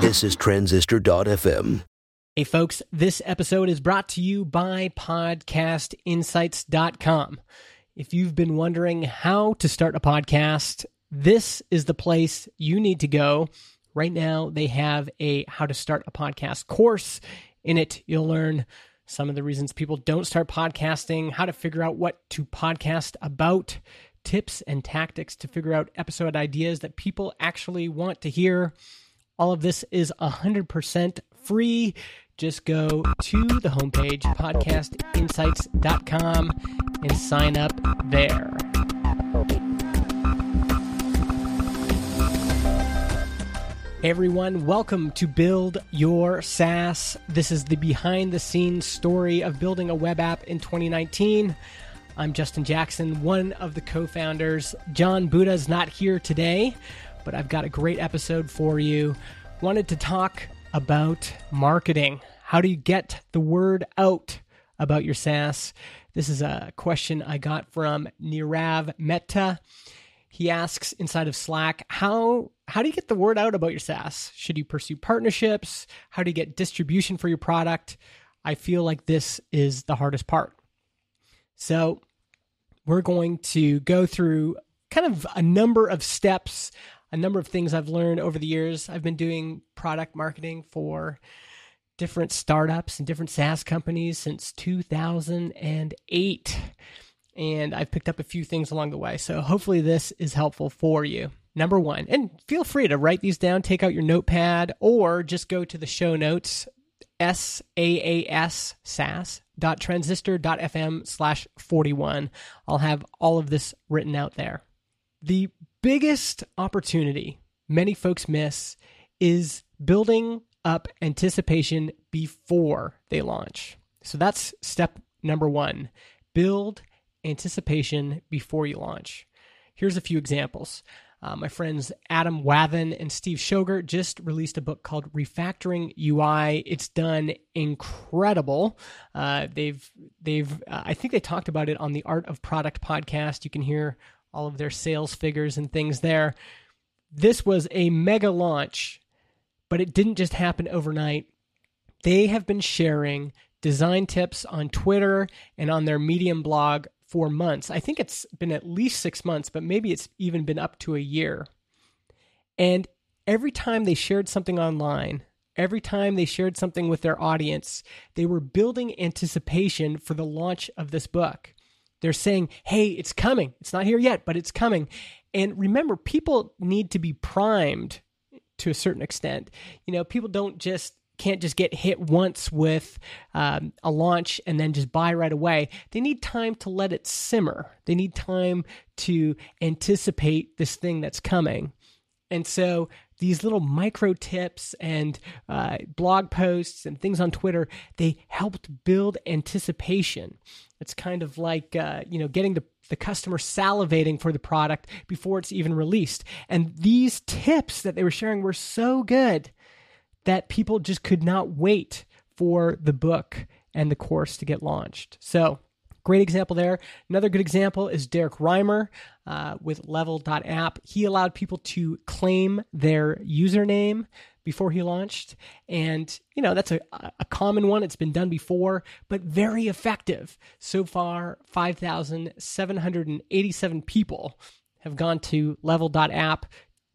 This is Transistor.fm. Hey, folks, this episode is brought to you by PodcastInsights.com. If you've been wondering how to start a podcast, this is the place you need to go. Right now, they have a How to Start a Podcast course. In it, you'll learn some of the reasons people don't start podcasting, how to figure out what to podcast about, tips and tactics to figure out episode ideas that people actually want to hear. All of this is 100% free. Just go to the homepage, podcastinsights.com, and sign up there. Everyone, welcome to Build Your SaaS. This is the behind the scenes story of building a web app in 2019. I'm Justin Jackson, one of the co founders. Jon Buda is not here today, but I've got a great episode for you. Wanted to talk about marketing. How do you get the word out about your SaaS? This is a question I got from Nirav Mehta. He asks inside of Slack, how how do you get the word out about your SaaS? Should you pursue partnerships? How do you get distribution for your product? I feel like this is the hardest part. So, we're going to go through kind of a number of steps, a number of things I've learned over the years. I've been doing product marketing for different startups and different SaaS companies since 2008 and I've picked up a few things along the way. So hopefully this is helpful for you. Number one, and feel free to write these down, take out your notepad, or just go to the show notes, S-A-A-S, SaaS, dot transistor dot fm slash 41. I'll have all of this written out there. The biggest opportunity many folks miss is building up anticipation before they launch. So that's step number one. Build anticipation before you launch. Here's a few examples. Uh, my friends Adam Wathan and Steve Schoger just released a book called Refactoring UI. It's done incredible. Uh, they've they've uh, I think they talked about it on the Art of Product podcast. You can hear all of their sales figures and things there. This was a mega launch, but it didn't just happen overnight. They have been sharing design tips on Twitter and on their Medium blog for months. I think it's been at least six months, but maybe it's even been up to a year. And every time they shared something online, every time they shared something with their audience, they were building anticipation for the launch of this book. They're saying, hey, it's coming. It's not here yet, but it's coming. And remember, people need to be primed to a certain extent. You know, people don't just can't just get hit once with um, a launch and then just buy right away. They need time to let it simmer. They need time to anticipate this thing that's coming. And so these little micro tips and uh, blog posts and things on Twitter, they helped build anticipation. It's kind of like, uh, you know, getting the, the customer salivating for the product before it's even released. And these tips that they were sharing were so good that people just could not wait for the book and the course to get launched. So, great example there. Another good example is Derrick Reimer uh, with Level.app. He allowed people to claim their username before he launched. And, you know, that's a, a common one. It's been done before, but very effective. So far, 5,787 people have gone to Level.app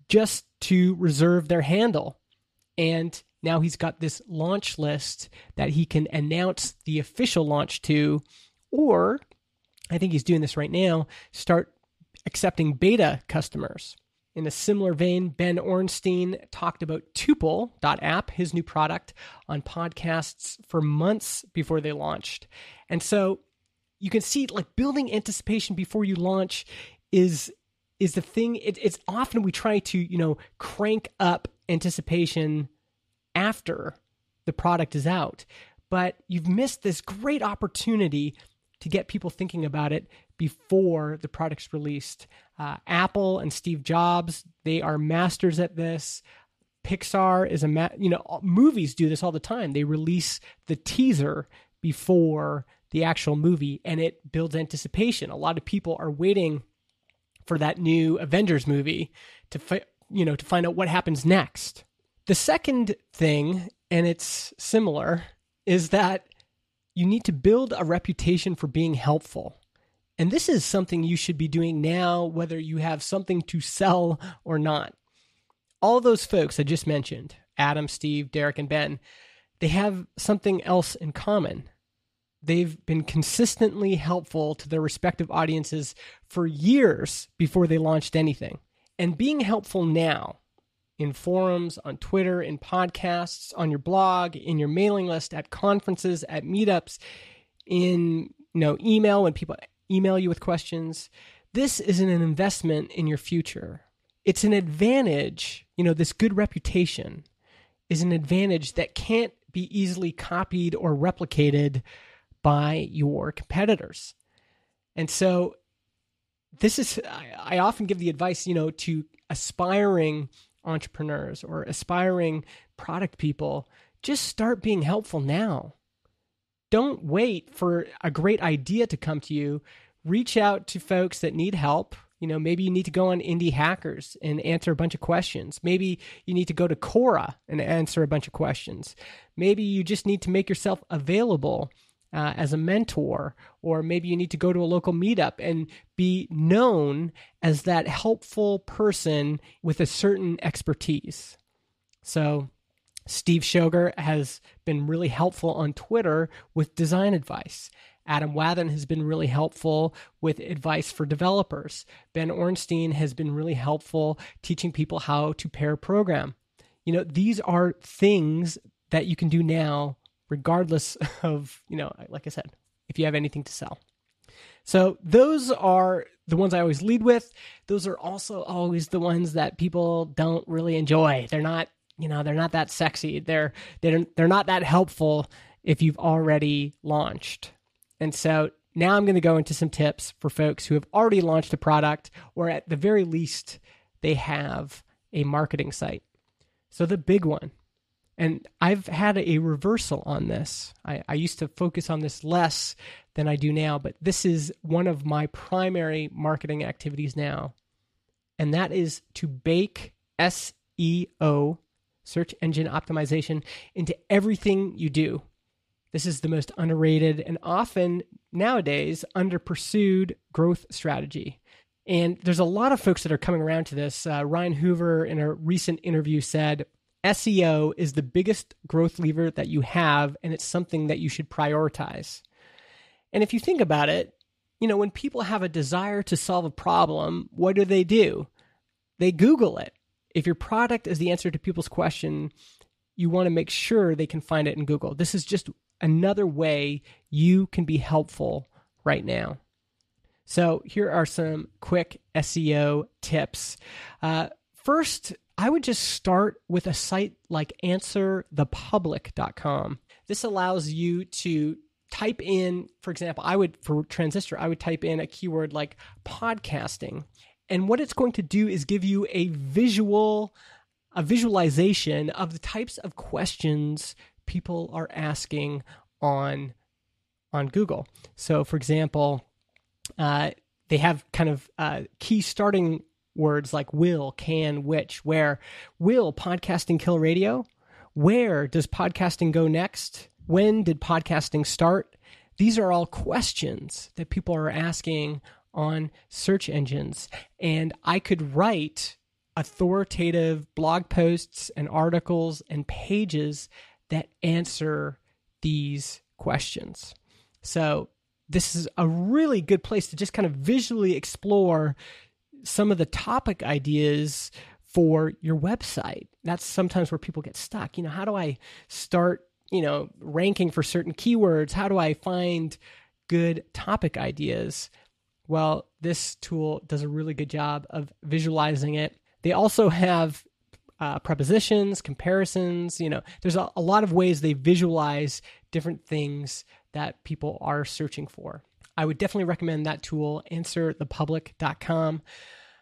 just to reserve their handle and now he's got this launch list that he can announce the official launch to, or I think he's doing this right now, start accepting beta customers. In a similar vein, Ben Orenstein talked about Tuple.app, his new product, on podcasts for months before they launched. And so you can see like building anticipation before you launch is is the thing it, it's often we try to you know crank up anticipation after the product is out. But you've missed this great opportunity to get people thinking about it before the product's released. Uh, Apple and Steve Jobs, they are masters at this. Pixar is a ma- you know movies do this all the time. They release the teaser before the actual movie and it builds anticipation. A lot of people are waiting for that new Avengers movie to fi- you know to find out what happens next. The second thing, and it's similar, is that you need to build a reputation for being helpful. And this is something you should be doing now, whether you have something to sell or not. All those folks I just mentioned Adam, Steve, Derek, and Ben they have something else in common. They've been consistently helpful to their respective audiences for years before they launched anything. And being helpful now in forums, on Twitter, in podcasts, on your blog, in your mailing list, at conferences, at meetups, in you know, email when people email you with questions. This isn't an investment in your future. It's an advantage, you know, this good reputation is an advantage that can't be easily copied or replicated by your competitors. And so this is I, often give the advice, you know, to aspiring entrepreneurs or aspiring product people, just start being helpful now. Don't wait for a great idea to come to you. Reach out to folks that need help. You know, maybe you need to go on Indie Hackers and answer a bunch of questions. Maybe you need to go to Quora and answer a bunch of questions. Maybe you just need to make yourself available uh, as a mentor, or maybe you need to go to a local meetup and be known as that helpful person with a certain expertise. So, Steve Schoger has been really helpful on Twitter with design advice. Adam Wathan has been really helpful with advice for developers. Ben Orenstein has been really helpful teaching people how to pair program. You know, these are things that you can do now regardless of, you know, like I said, if you have anything to sell. So those are the ones I always lead with. Those are also always the ones that people don't really enjoy. They're not, you know, they're not that sexy. They're they're they're not that helpful if you've already launched. And so now I'm going to go into some tips for folks who have already launched a product or at the very least they have a marketing site. So the big one and I've had a reversal on this. I, I, used to focus on this less than I do now, but this is one of my primary marketing activities now. And that is to bake SEO, search engine optimization, into everything you do. This is the most underrated and often nowadays under pursued growth strategy. And there's a lot of folks that are coming around to this. Uh, Ryan Hoover, in a recent interview, said SEO is the biggest growth lever that you have, and it's something that you should prioritize. And if you think about it, you know, when people have a desire to solve a problem, what do they do? They Google it. If your product is the answer to people's question, you want to make sure they can find it in Google. This is just another way you can be helpful right now. So, here are some quick SEO tips. Uh, first, I would just start with a site like answerthepublic.com. This allows you to type in, for example, I would, for Transistor, I would type in a keyword like podcasting. And what it's going to do is give you a visual, a visualization of the types of questions people are asking on, on Google. So, for example, uh, they have kind of uh, key starting words like will, can, which, where. Will podcasting kill radio? Where does podcasting go next? When did podcasting start? These are all questions that people are asking on search engines. And I could write authoritative blog posts and articles and pages that answer these questions. So, this is a really good place to just kind of visually explore some of the topic ideas for your website. That's sometimes where people get stuck. You know, how do I start, you know, ranking for certain keywords? How do I find good topic ideas? Well, this tool does a really good job of visualizing it. They also have uh, prepositions, comparisons. You know, there's a, a lot of ways they visualize different things that people are searching for. I would definitely recommend that tool, answerthepublic.com.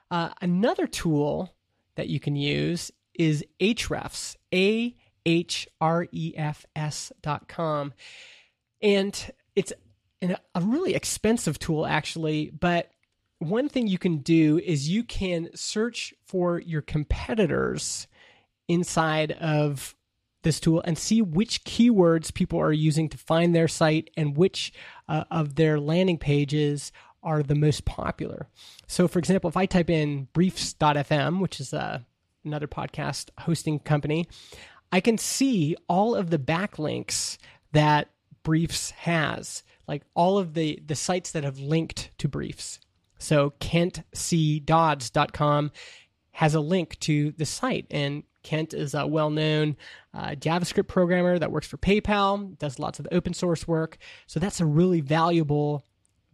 Uh, another tool that you can use is Ahrefs, A H R E F S.com. And it's an, a really expensive tool, actually, but one thing you can do is you can search for your competitors inside of this tool and see which keywords people are using to find their site and which uh, of their landing pages are the most popular. So, for example, if I type in briefs.fm, which is uh, another podcast hosting company, I can see all of the backlinks that Briefs has, like all of the, the sites that have linked to Briefs. So, kentcdodds.com has a link to the site, and Kent is a well known uh, JavaScript programmer that works for PayPal, does lots of open source work. So that's a really valuable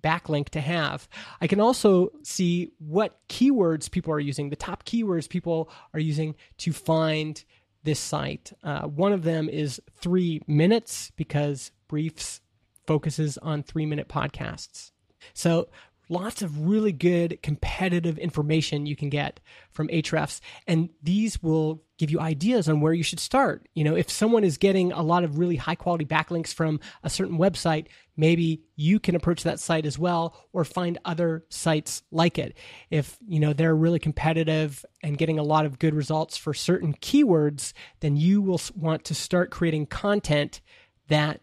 backlink to have. I can also see what keywords people are using, the top keywords people are using to find this site. Uh, one of them is three minutes because Briefs focuses on three minute podcasts. So lots of really good competitive information you can get from Ahrefs and these will give you ideas on where you should start. You know if someone is getting a lot of really high quality backlinks from a certain website maybe you can approach that site as well or find other sites like it. If you know they're really competitive and getting a lot of good results for certain keywords then you will want to start creating content that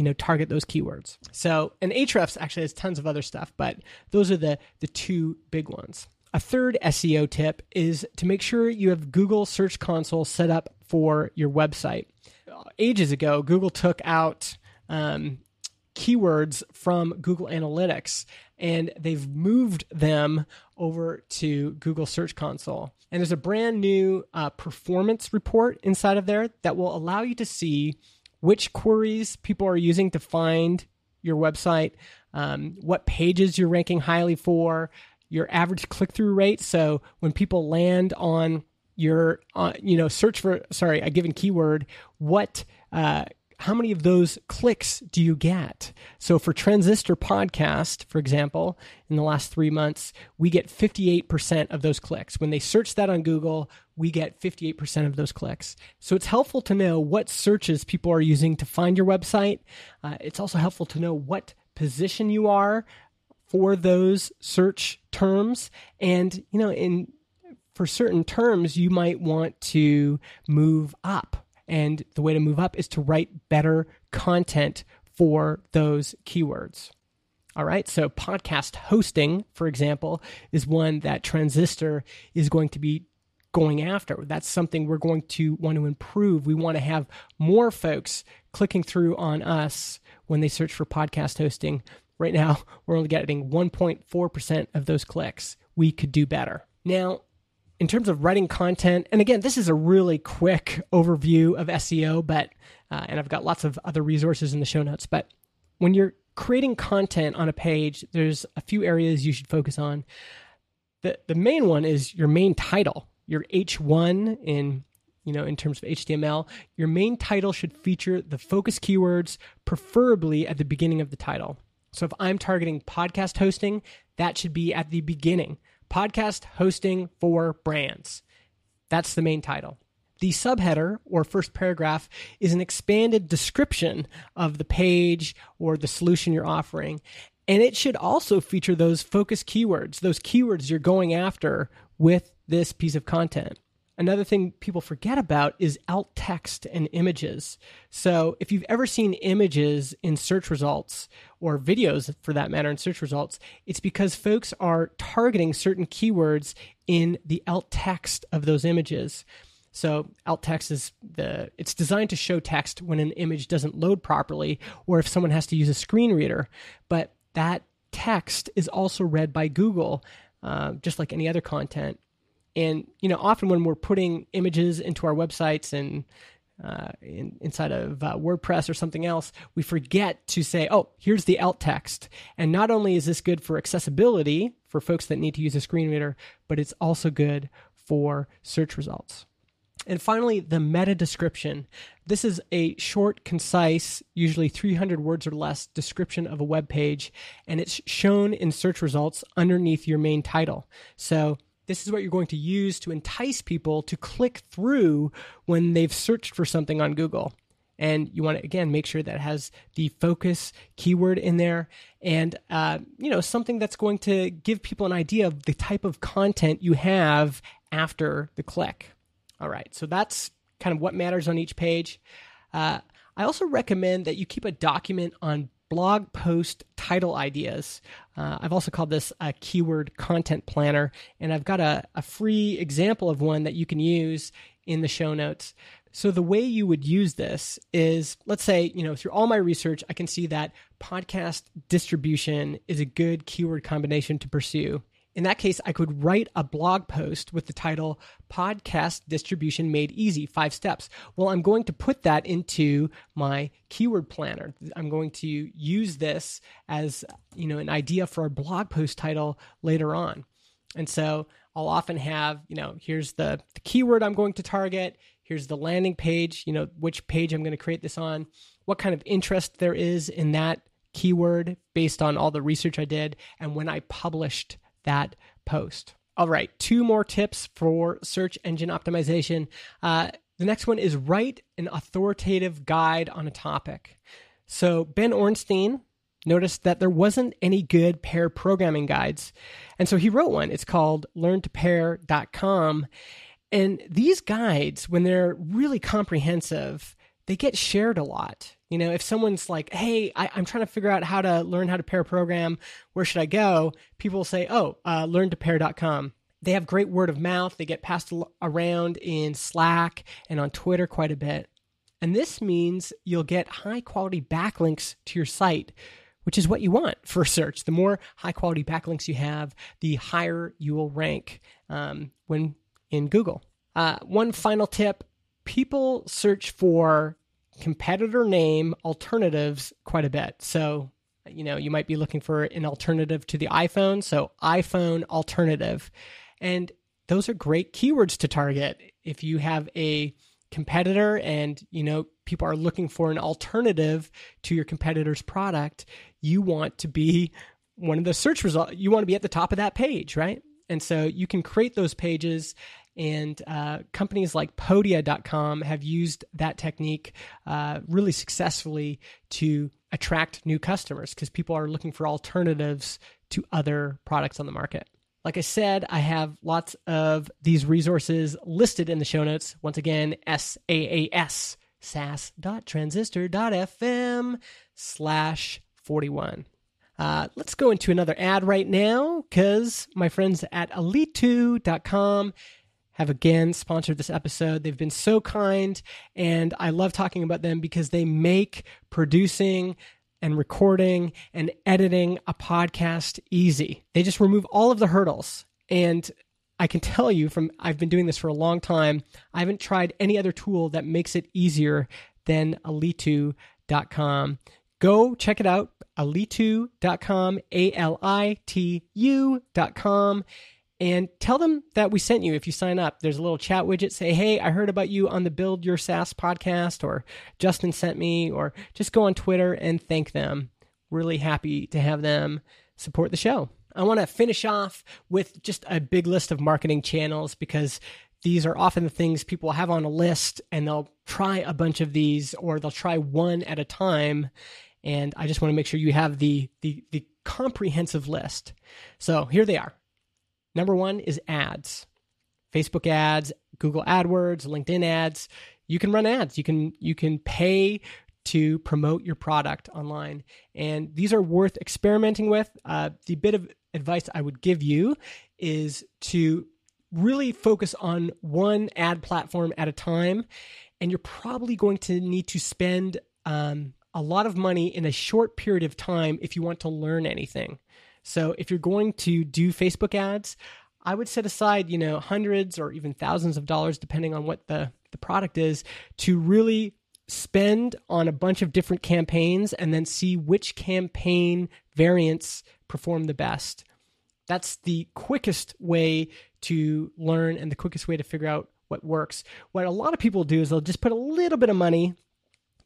you know target those keywords so and Ahrefs actually has tons of other stuff but those are the the two big ones a third SEO tip is to make sure you have Google Search Console set up for your website. Ages ago, Google took out um, keywords from Google Analytics and they've moved them over to Google Search Console. And there's a brand new uh, performance report inside of there that will allow you to see which queries people are using to find your website, um, what pages you're ranking highly for, your average click through rate. So when people land on your, uh, you know, search for, sorry, a given keyword, what, uh, how many of those clicks do you get? So for Transistor Podcast, for example, in the last three months, we get 58% of those clicks. When they search that on Google, we get 58% of those clicks. So it's helpful to know what searches people are using to find your website. Uh, it's also helpful to know what position you are for those search terms. And, you know, in for certain terms, you might want to move up and the way to move up is to write better content for those keywords. All right, so podcast hosting, for example, is one that Transistor is going to be going after. That's something we're going to want to improve. We want to have more folks clicking through on us when they search for podcast hosting. Right now, we're only getting 1.4% of those clicks. We could do better. Now, in terms of writing content, and again, this is a really quick overview of SEO, but uh, and I've got lots of other resources in the show notes. But when you're creating content on a page, there's a few areas you should focus on. the The main one is your main title, your H1 in you know in terms of HTML. Your main title should feature the focus keywords, preferably at the beginning of the title. So if I'm targeting podcast hosting, that should be at the beginning podcast hosting for brands. That's the main title. The subheader or first paragraph is an expanded description of the page or the solution you're offering. And it should also feature those focus keywords, those keywords you're going after with this piece of content. Another thing people forget about is alt text and images. So, if you've ever seen images in search results or videos for that matter in search results, it's because folks are targeting certain keywords in the alt text of those images. So alt text is the it's designed to show text when an image doesn't load properly or if someone has to use a screen reader. But that text is also read by Google, uh, just like any other content. And you know, often when we're putting images into our websites and uh, in, inside of uh, WordPress or something else, we forget to say, "Oh, here's the alt text." And not only is this good for accessibility for folks that need to use a screen reader, but it's also good for search results. And finally, the meta description. This is a short, concise, usually 300 words or less description of a web page, and it's shown in search results underneath your main title. So this is what you're going to use to entice people to click through when they've searched for something on Google. And you want to again make sure that has the focus keyword in there, and uh, you know something that's going to give people an idea of the type of content you have after the click. All right, so that's kind of what matters on each page. Uh, I also recommend that you keep a document on blog post title ideas. Uh, I've also called this a keyword content planner, and I've got a, a free example of one that you can use in the show notes. So the way you would use this is, let's say, you know, through all my research, I can see that podcast distribution is a good keyword combination to pursue. In that case, I could write a blog post with the title Podcast Distribution Made Easy Five Steps. Well, I'm going to put that into my keyword planner. I'm going to use this as, you know, an idea for a blog post title later on. And so I'll often have, you know, here's the, the keyword I'm going to target, here's the landing page, you know, which page I'm going to create this on, what kind of interest there is in that keyword based on all the research I did, and when I published that post. All right, two more tips for search engine optimization. Uh, the next one is write an authoritative guide on a topic. So, Ben Orenstein noticed that there wasn't any good pair programming guides. And so he wrote one. It's called learntopair.com. And these guides, when they're really comprehensive, they get shared a lot. You know, if someone's like, hey, I, am trying to figure out how to learn how to pair program, where should I go? People say, oh, uh, learntopair.com. They have great word of mouth. They get passed around in Slack and on Twitter quite a bit. And this means you'll get high quality backlinks to your site, which is what you want for search. The more high quality backlinks you have, the higher you will rank um, when in Google. Uh, one final tip people search for competitor name alternatives quite a bit. So, you know, you might be looking for an alternative to the iPhone. So, iPhone alternative. And those are great keywords to target. If you have a competitor and, you know, people are looking for an alternative to your competitor's product, you want to be one of the search results. You want to be at the top of that page, right? And so you can create those pages and uh, companies like Podia.com have used that technique uh, really successfully to attract new customers because people are looking for alternatives to other products on the market. Like I said, I have lots of these resources listed in the show notes. Once again, S-A-A-S, sas.transistor.fm slash 41. Uh, let's go into another ad right now because my friends at alitu.com have again sponsored this episode. They've been so kind, and I love talking about them because they make producing and recording and editing a podcast easy. They just remove all of the hurdles. And I can tell you from I've been doing this for a long time, I haven't tried any other tool that makes it easier than alitu.com. Go check it out, alitu.com, A L I T U.com and tell them that we sent you if you sign up. There's a little chat widget. Say, hey, I heard about you on the Build Your SaaS podcast, or Justin sent me, or just go on Twitter and thank them. Really happy to have them support the show. I want to finish off with just a big list of marketing channels because these are often the things people have on a list and they'll try a bunch of these or they'll try one at a time. And I just want to make sure you have the, the, the comprehensive list. So here they are. Number one is ads. Facebook ads, Google AdWords, LinkedIn ads. You can run ads. You can you can pay to promote your product online, and these are worth experimenting with. Uh, the bit of advice I would give you is to really focus on one ad platform at a time, and you're probably going to need to spend um, a lot of money in a short period of time if you want to learn anything. So if you're going to do Facebook ads, I would set aside, you know, hundreds or even thousands of dollars, depending on what the, the product is, to really spend on a bunch of different campaigns and then see which campaign variants perform the best. That's the quickest way to learn and the quickest way to figure out what works. What a lot of people do is they'll just put a little bit of money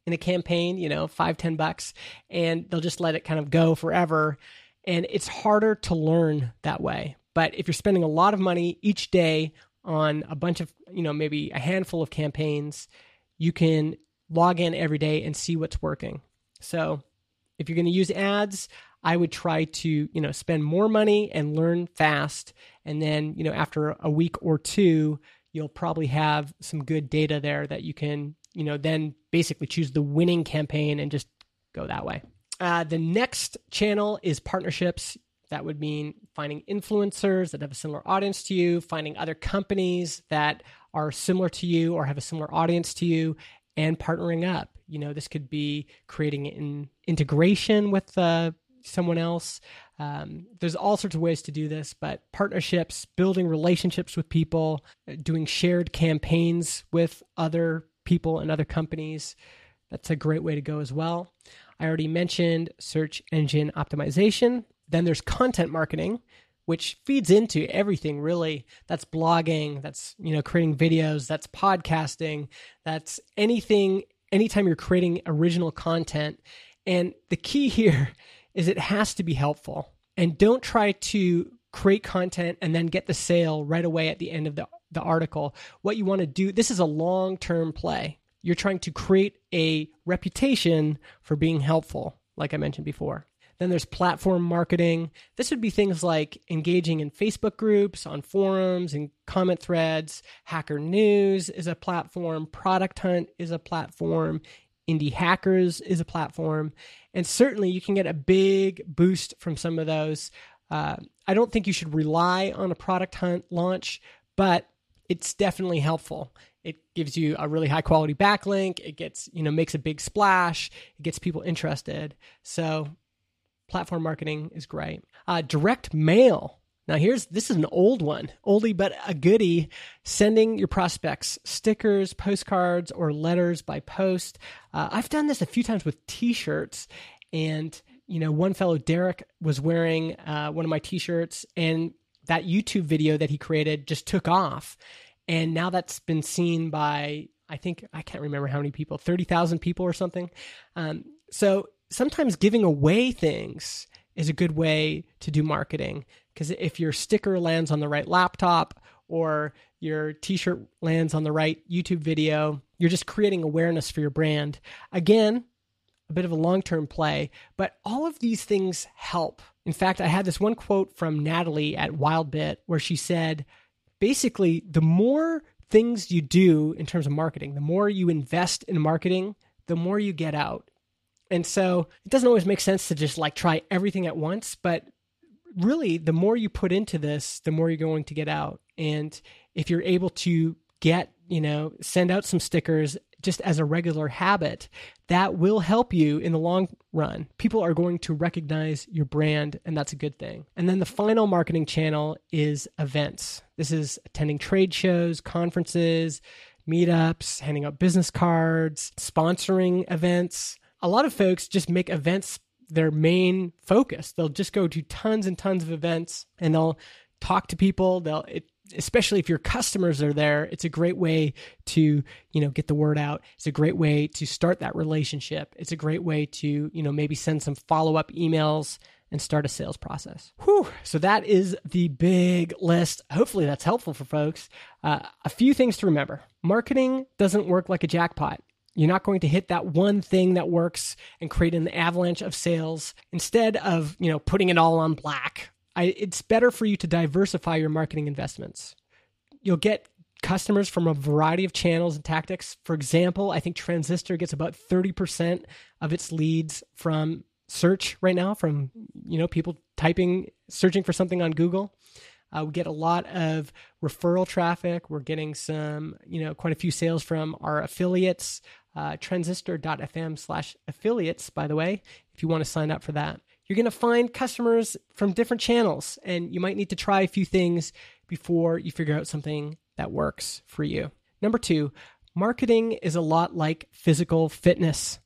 in a campaign, you know, five, ten bucks, and they'll just let it kind of go forever. And it's harder to learn that way. But if you're spending a lot of money each day on a bunch of, you know, maybe a handful of campaigns, you can log in every day and see what's working. So if you're going to use ads, I would try to, you know, spend more money and learn fast. And then, you know, after a week or two, you'll probably have some good data there that you can, you know, then basically choose the winning campaign and just go that way. Uh, the next channel is partnerships. That would mean finding influencers that have a similar audience to you, finding other companies that are similar to you or have a similar audience to you, and partnering up. You know, this could be creating an integration with uh, someone else. Um, there's all sorts of ways to do this, but partnerships, building relationships with people, doing shared campaigns with other people and other companies, that's a great way to go as well. I already mentioned search engine optimization. Then there's content marketing, which feeds into everything really. That's blogging, that's, you know, creating videos, that's podcasting, that's anything anytime you're creating original content. And the key here is it has to be helpful. And don't try to create content and then get the sale right away at the end of the, the article. What you want to do, this is a long term play. You're trying to create a reputation for being helpful, like I mentioned before. Then there's platform marketing. This would be things like engaging in Facebook groups, on forums, and comment threads. Hacker News is a platform. Product Hunt is a platform. Indie Hackers is a platform. And certainly you can get a big boost from some of those. Uh, I don't think you should rely on a Product Hunt launch, but it's definitely helpful. It gives you a really high quality backlink. It gets, you know, makes a big splash. It gets people interested. So platform marketing is great. Uh, direct mail. Now here's this is an old one, oldie but a goodie. Sending your prospects stickers, postcards, or letters by post. Uh, I've done this a few times with T-shirts, and you know, one fellow Derek was wearing uh, one of my T-shirts, and that YouTube video that he created just took off, and now that's been seen by I think I can't remember how many people, thirty thousand people or something. Um, so sometimes giving away things is a good way to do marketing because if your sticker lands on the right laptop or your t-shirt lands on the right YouTube video, you're just creating awareness for your brand. Again, a bit of a long-term play, but all of these things help. In fact, I had this one quote from Natalie at Wildbit where she said, basically, the more things you do in terms of marketing, the more you invest in marketing, the more you get out. And so it doesn't always make sense to just like try everything at once, but really the more you put into this, the more you're going to get out. And if you're able to get, you know, send out some stickers just as a regular habit, that will help you in the long run. People are going to recognize your brand, and that's a good thing. And then the final marketing channel is events. This is attending trade shows, conferences, meetups, handing out business cards, sponsoring events a lot of folks just make events their main focus. They'll just go to tons and tons of events and they'll talk to people. They'll it, especially if your customers are there, it's a great way to, you know, get the word out. It's a great way to start that relationship. It's a great way to, you know, maybe send some follow-up emails and start a sales process. Whew. So that is the big list. Hopefully that's helpful for folks. Uh, a few things to remember. Marketing doesn't work like a jackpot. You're not going to hit that one thing that works and create an avalanche of sales. Instead of, you know, putting it all on black, I, it's better for you to diversify your marketing investments. You'll get customers from a variety of channels and tactics. For example, I think Transistor gets about 30% of its leads from search right now from, you know, people typing searching for something on Google. Uh, we get a lot of referral traffic. We're getting some, you know, quite a few sales from our affiliates uh, transistor.fm slash affiliates, by the way, if you want to sign up for that. You're going to find customers from different channels, and you might need to try a few things before you figure out something that works for you. Number two, marketing is a lot like physical fitness.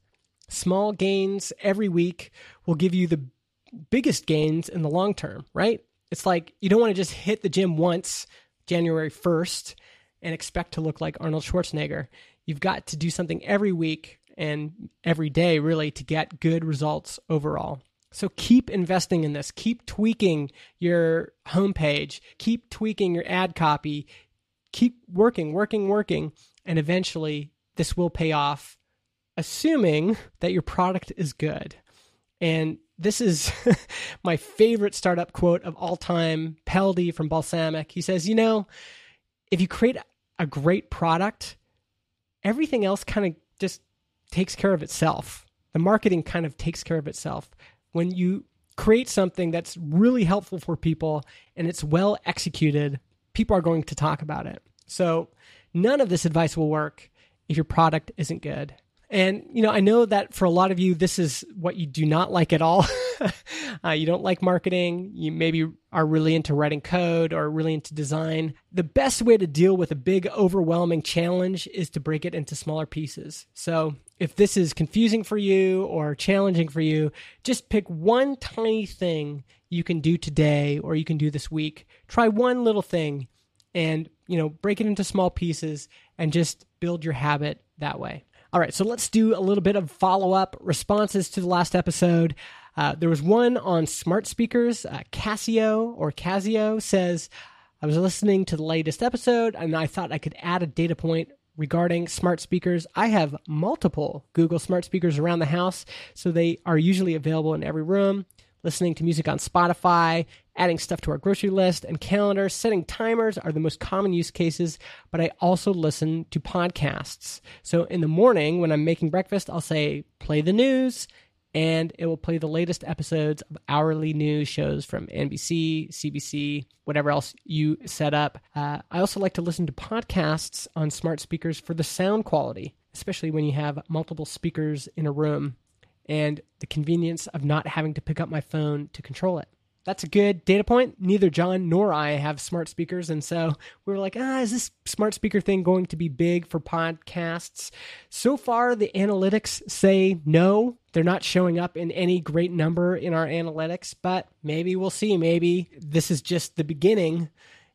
Small gains every week will give you the biggest gains in the long term, right? It's like you don't want to just hit the gym once, January 1st, and expect to look like Arnold Schwarzenegger. You've got to do something every week and every day, really, to get good results overall. So keep investing in this. Keep tweaking your homepage. Keep tweaking your ad copy. Keep working, working, working. And eventually, this will pay off, assuming that your product is good. And this is my favorite startup quote of all time. Peldi from Balsamiq. He says, You know, if you create a great product, everything else kind of just takes care of itself. The marketing kind of takes care of itself. When you create something that's really helpful for people and it's well executed, people are going to talk about it. So, none of this advice will work if your product isn't good. And, you know, I know that for a lot of you, this is what you do not like at all. uh, you don't like marketing. You maybe are really into writing code or really into design. The best way to deal with a big, overwhelming challenge is to break it into smaller pieces. So if this is confusing for you or challenging for you, just pick one tiny thing you can do today or you can do this week. Try one little thing and, you know, break it into small pieces and just build your habit that way. All right, so let's do a little bit of follow up responses to the last episode. Uh, there was one on smart speakers. Uh, Casio or Casio says, I was listening to the latest episode and I thought I could add a data point regarding smart speakers. I have multiple Google smart speakers around the house, so they are usually available in every room listening to music on Spotify, adding stuff to our grocery list and calendar, setting timers are the most common use cases, but I also listen to podcasts. So in the morning when I'm making breakfast, I'll say, play the news, and it will play the latest episodes of hourly news shows from NBC, CBC, whatever else you set up. Uh, I also like to listen to podcasts on smart speakers for the sound quality, especially when you have multiple speakers in a room and the convenience of not having to pick up my phone to control it. That's a good data point. Neither John nor I have smart speakers. And so we were like, ah, is this smart speaker thing going to be big for podcasts? So far, the analytics say no. They're not showing up in any great number in our analytics, but maybe we'll see. Maybe this is just the beginning.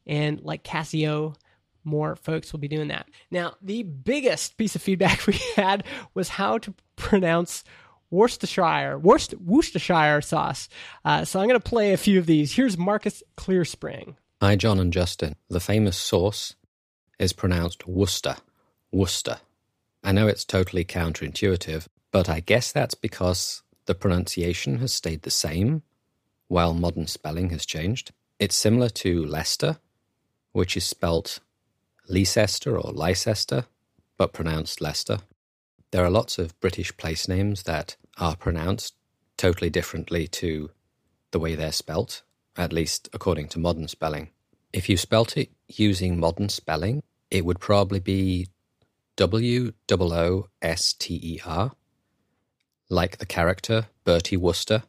And like Casio, more folks will be doing that. Now, the biggest piece of feedback we had was how to pronounce Worcestershire, Worcester, Worcestershire sauce. Uh, so I'm going to play a few of these. Here's Marcus Clearspring. Hi, John and Justin. The famous sauce is pronounced Worcester. Worcester. I know it's totally counterintuitive, but I guess that's because the pronunciation has stayed the same while modern spelling has changed. It's similar to Leicester, which is spelt Leicester or Leicester, but pronounced Leicester. There are lots of British place names that are pronounced totally differently to the way they're spelt, at least according to modern spelling. If you spelt it using modern spelling, it would probably be W O O S T E R, like the character Bertie Wooster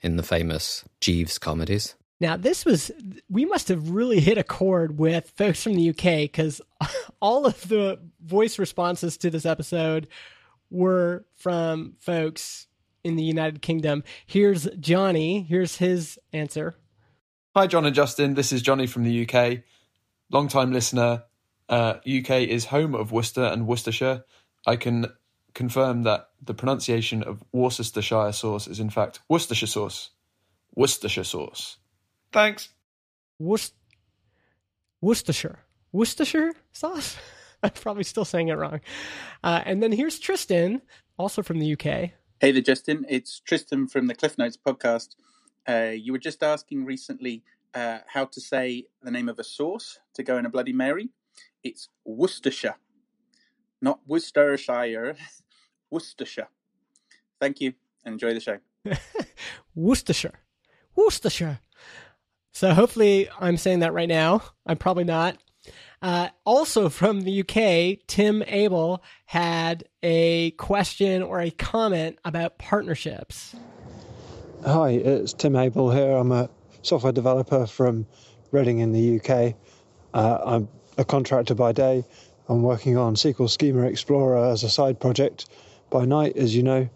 in the famous Jeeves comedies. Now, this was, we must have really hit a chord with folks from the UK because all of the voice responses to this episode were from folks in the United Kingdom. Here's Johnny. Here's his answer. Hi, John and Justin. This is Johnny from the UK. Long time listener. Uh, UK is home of Worcester and Worcestershire. I can confirm that the pronunciation of Worcestershire sauce is in fact Worcestershire sauce. Worcestershire sauce. Thanks. Worc- Worcestershire. Worcestershire sauce? I'm probably still saying it wrong. Uh, and then here's Tristan, also from the UK. Hey there, Justin. It's Tristan from the Cliff Notes podcast. Uh, you were just asking recently uh, how to say the name of a sauce to go in a Bloody Mary. It's Worcestershire, not Worcestershire, Worcestershire. Thank you enjoy the show. Worcestershire. Worcestershire. So hopefully I'm saying that right now. I'm probably not. Uh, also from the UK, Tim Abell had a question or a comment about partnerships. Hi, it's Tim Abell here. I'm a software developer from Reading in the UK. Uh, I'm a contractor by day. I'm working on SQL Schema Explorer as a side project by night, as you know.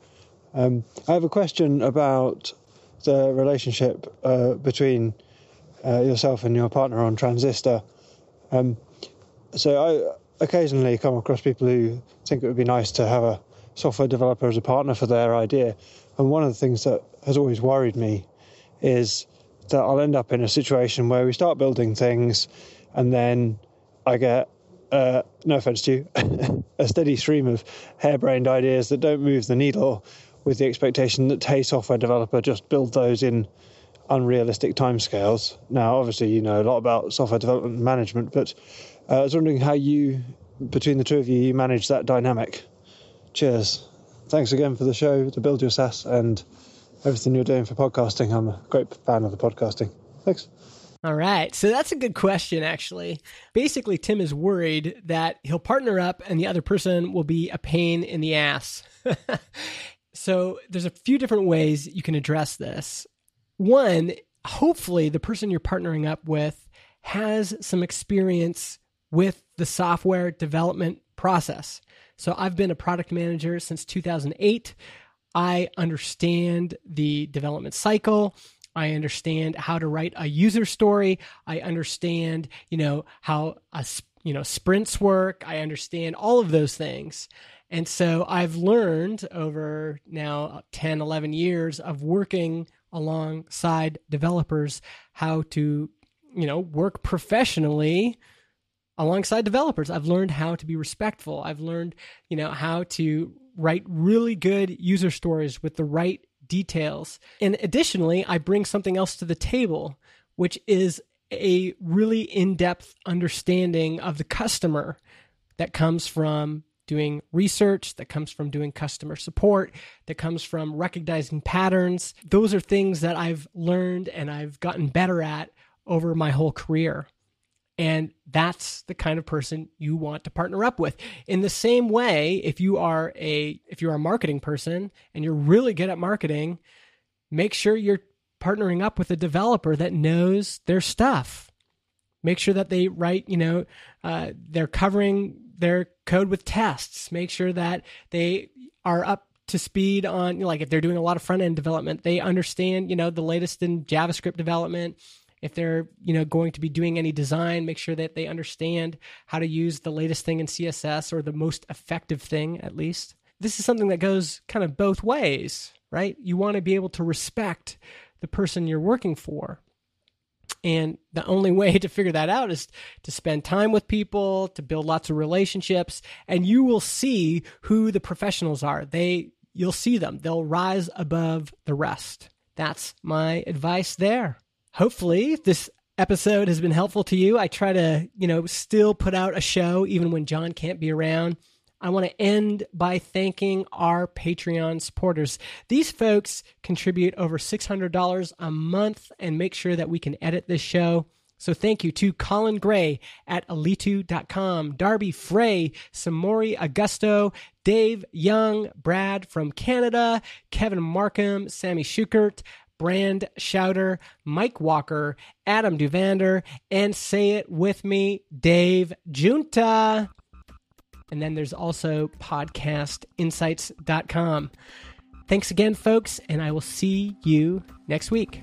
Um, I have a question about the relationship uh, between uh, yourself and your partner on Transistor. Um, so I occasionally come across people who think it would be nice to have a software developer as a partner for their idea. And one of the things that has always worried me is that I'll end up in a situation where we start building things and then I get, uh, no offense to you, a steady stream of harebrained ideas that don't move the needle with the expectation that, hey, software developer, just build those in unrealistic timescales. Now, obviously, you know a lot about software development management, but Uh, I was wondering how you, between the two of you, you manage that dynamic. Cheers. Thanks again for the show, to Build Your SaaS, and everything you're doing for podcasting. I'm a great fan of the podcasting. Thanks. All right. So that's a good question, actually. Basically, Tim is worried that he'll partner up and the other person will be a pain in the ass. so there's a few different ways you can address this. One, hopefully, the person you're partnering up with has some experience with the software development process. So I've been a product manager since 2008. I understand the development cycle. I understand how to write a user story. I understand, you know, how a, you know, sprints work. I understand all of those things. And so I've learned over now 10, 11 years of working alongside developers how to, you know, work professionally alongside developers. I've learned how to be respectful. I've learned, you know, how to write really good user stories with the right details. And additionally, I bring something else to the table, which is a really in depth understanding of the customer that comes from doing research, that comes from doing customer support, that comes from recognizing patterns. Those are things that I've learned and I've gotten better at over my whole career. And that's the kind of person you want to partner up with. In the same way, if you are a if you're a marketing person and you're really good at marketing, make sure you're partnering up with a developer that knows their stuff. Make sure that they write, you know, uh, they're covering their code with tests. Make sure that they are up to speed on, like, if they're doing a lot of front end development, they understand, you know, the latest in JavaScript development if they're you know going to be doing any design make sure that they understand how to use the latest thing in css or the most effective thing at least this is something that goes kind of both ways right you want to be able to respect the person you're working for and the only way to figure that out is to spend time with people, to build lots of relationships, and you will see who the professionals are. They you'll see them. They'll rise above the rest. That's my advice there hopefully this episode has been helpful to you. I try to, you know, still put out a show even when Jon can't be around. I want to end by thanking our Patreon supporters. These folks contribute over $600 a month and make sure that we can edit this show. So thank you to Colin Gray at Alitu.com, Darby Frey, Samori Augusto, Dave Young, Brad from Canada, Kevin Markham, Sammy Schukert, Brand Shouter, Mike Walker, Adam Duvander, and say it with me, Dave Junta. And then there's also podcastinsights.com. Thanks again, folks, and I will see you next week.